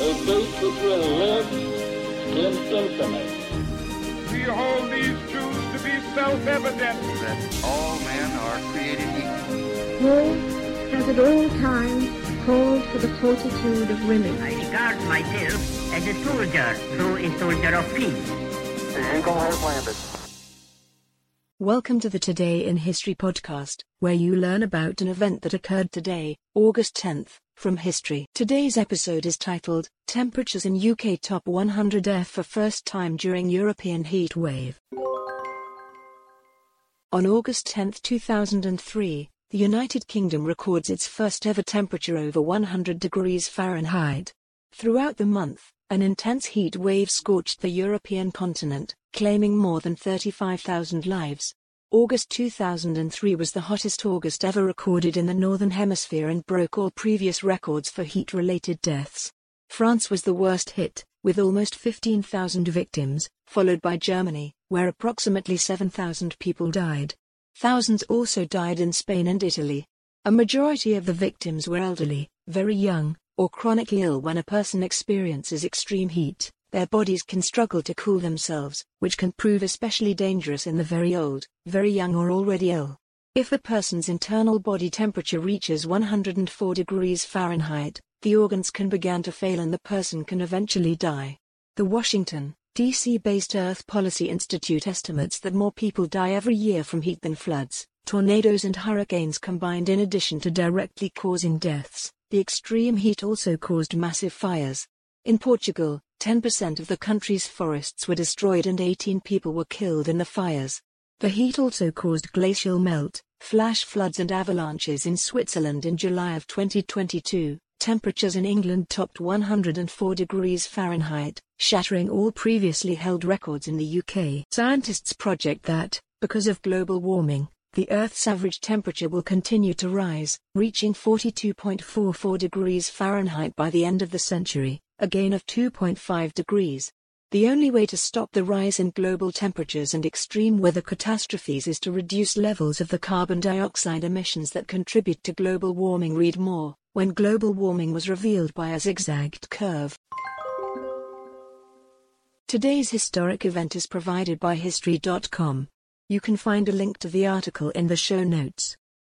a date which will live in infamy. We hold these truths to be self-evident. that all men are created equal. War has at all times called for the fortitude of women. I regard myself as a soldier, though a soldier of peace. The Eagle has landed. Welcome to the Today in History podcast, where you learn about an event that occurred today, August 10th, from history. Today's episode is titled Temperatures in UK Top 100 F for First Time During European Heat Wave. On August 10, 2003, the United Kingdom records its first ever temperature over 100 degrees Fahrenheit. Throughout the month, an intense heat wave scorched the European continent, claiming more than 35,000 lives. August 2003 was the hottest August ever recorded in the Northern Hemisphere and broke all previous records for heat related deaths. France was the worst hit, with almost 15,000 victims, followed by Germany, where approximately 7,000 people died. Thousands also died in Spain and Italy. A majority of the victims were elderly, very young, or chronically ill when a person experiences extreme heat. Their bodies can struggle to cool themselves, which can prove especially dangerous in the very old, very young, or already ill. If a person's internal body temperature reaches 104 degrees Fahrenheit, the organs can begin to fail and the person can eventually die. The Washington, D.C. based Earth Policy Institute estimates that more people die every year from heat than floods, tornadoes, and hurricanes combined, in addition to directly causing deaths. The extreme heat also caused massive fires. In Portugal, 10% of the country's forests were destroyed and 18 people were killed in the fires. The heat also caused glacial melt, flash floods, and avalanches in Switzerland in July of 2022. Temperatures in England topped 104 degrees Fahrenheit, shattering all previously held records in the UK. Scientists project that, because of global warming, the Earth's average temperature will continue to rise, reaching 42.44 degrees Fahrenheit by the end of the century, a gain of 2.5 degrees. The only way to stop the rise in global temperatures and extreme weather catastrophes is to reduce levels of the carbon dioxide emissions that contribute to global warming. Read more when global warming was revealed by a zigzagged curve. Today's historic event is provided by History.com. You can find a link to the article in the show notes.